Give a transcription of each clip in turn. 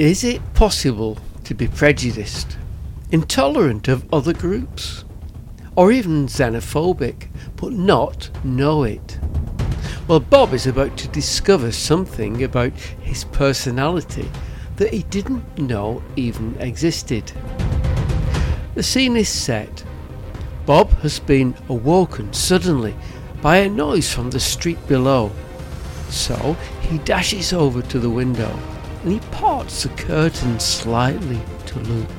Is it possible to be prejudiced, intolerant of other groups, or even xenophobic, but not know it? Well, Bob is about to discover something about his personality that he didn't know even existed. The scene is set. Bob has been awoken suddenly by a noise from the street below. So he dashes over to the window and he parts the curtain slightly to look.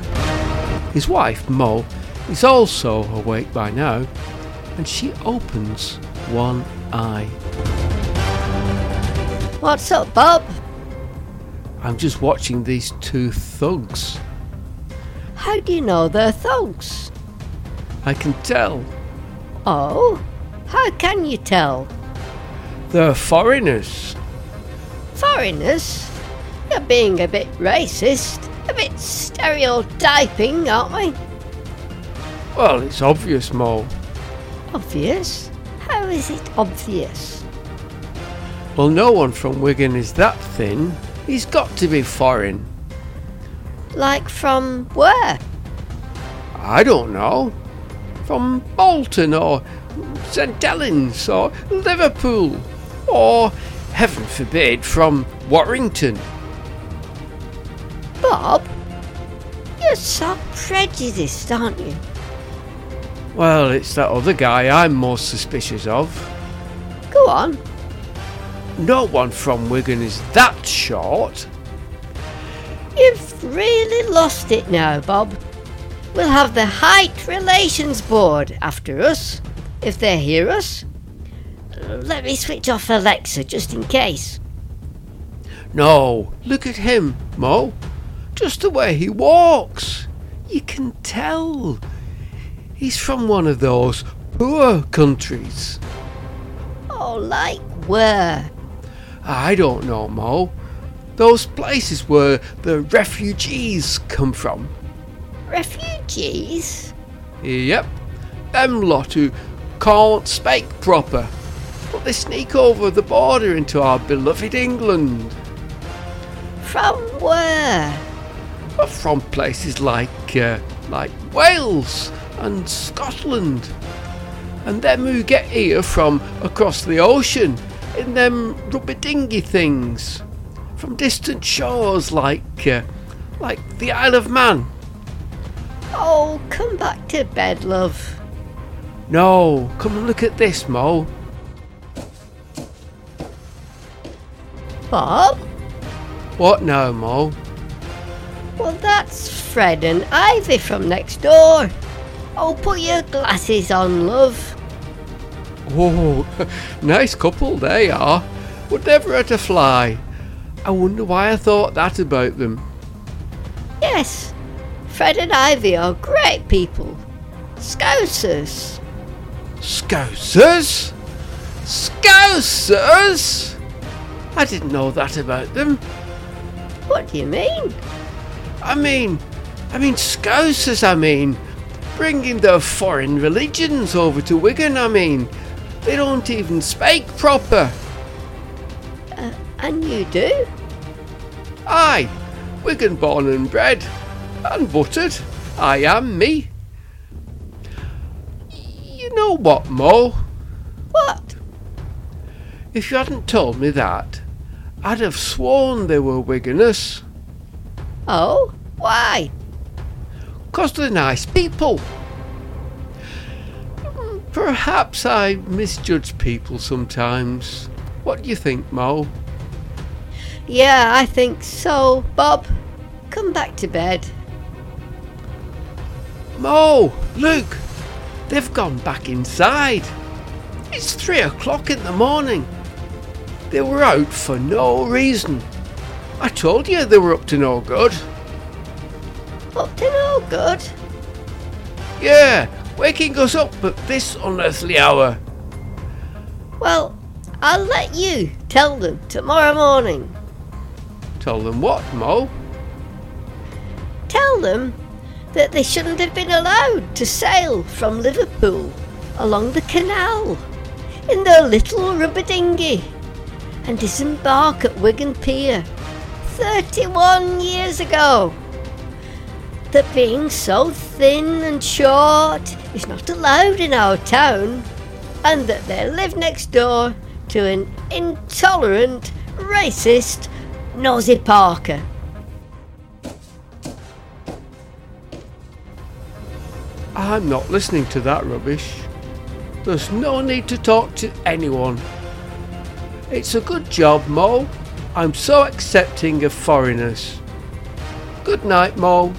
His wife, Mo, is also awake by now and she opens one eye. What's up, Bob? I'm just watching these two thugs. How do you know they're thugs? I can tell Oh, how can you tell? they're foreigners. Foreigners? You're being a bit racist, a bit stereotyping, aren't we? Well, it's obvious, Mo. Obvious? How is it obvious? Well, no one from Wigan is that thin. He's got to be foreign. Like from where? I don't know. From Bolton or St Helens or Liverpool or, heaven forbid, from Warrington. Bob? You're so prejudiced, aren't you? Well, it's that other guy I'm most suspicious of. Go on. No one from Wigan is that short. You've really lost it now, Bob. We'll have the Height Relations Board after us, if they hear us. Let me switch off Alexa just in case. No, look at him, Mo. Just the way he walks. You can tell. He's from one of those poor countries. Oh, like where? I don't know, Mo. Those places where the refugees come from. Refugees? Yep, them lot who can't speak proper, but they sneak over the border into our beloved England. From where? From places like, uh, like Wales and Scotland. And them who get here from across the ocean in them rubber dinghy things. From distant shores like, uh, like the Isle of Man. Oh, come back to bed, love. No, come and look at this, Mo. Bob? What now, Mo? Well, that's Fred and Ivy from next door. Oh, put your glasses on, love. Oh, nice couple they are. Would never hurt a fly. I wonder why I thought that about them. Yes, Fred and Ivy are great people. Scousers. Scousers? Scousers? I didn't know that about them. What do you mean? I mean, I mean Scousers, I mean. Bringing the foreign religions over to Wigan, I mean. They don't even speak proper. Uh, and you do? Aye, Wigan born and bred. And buttered. I am me. You know what, Mo? What? If you hadn't told me that, I'd have sworn they were Wiganers. Oh, Why? why? 'Cause they're nice people. Perhaps I misjudge people sometimes. What do you think, Mo? Yeah, I think so, Bob. Come back to bed. Mo, look! They've gone back inside. It's three o'clock in the morning. They were out for no reason. I told you they were up to no good. Up to no good. Yeah, waking us up at this unearthly hour. Well, I'll let you tell them tomorrow morning. Tell them what, Mo? Tell them that they shouldn't have been allowed to sail from Liverpool along the canal in their little rubber dinghy and disembark at Wigan Pier 31 years ago that being so thin and short is not allowed in our town, and that they live next door to an intolerant, racist, nosy Parker. I'm not listening to that rubbish. There's no need to talk to anyone. It's a good job, Mo. I'm so accepting of foreigners. Good night, Mo.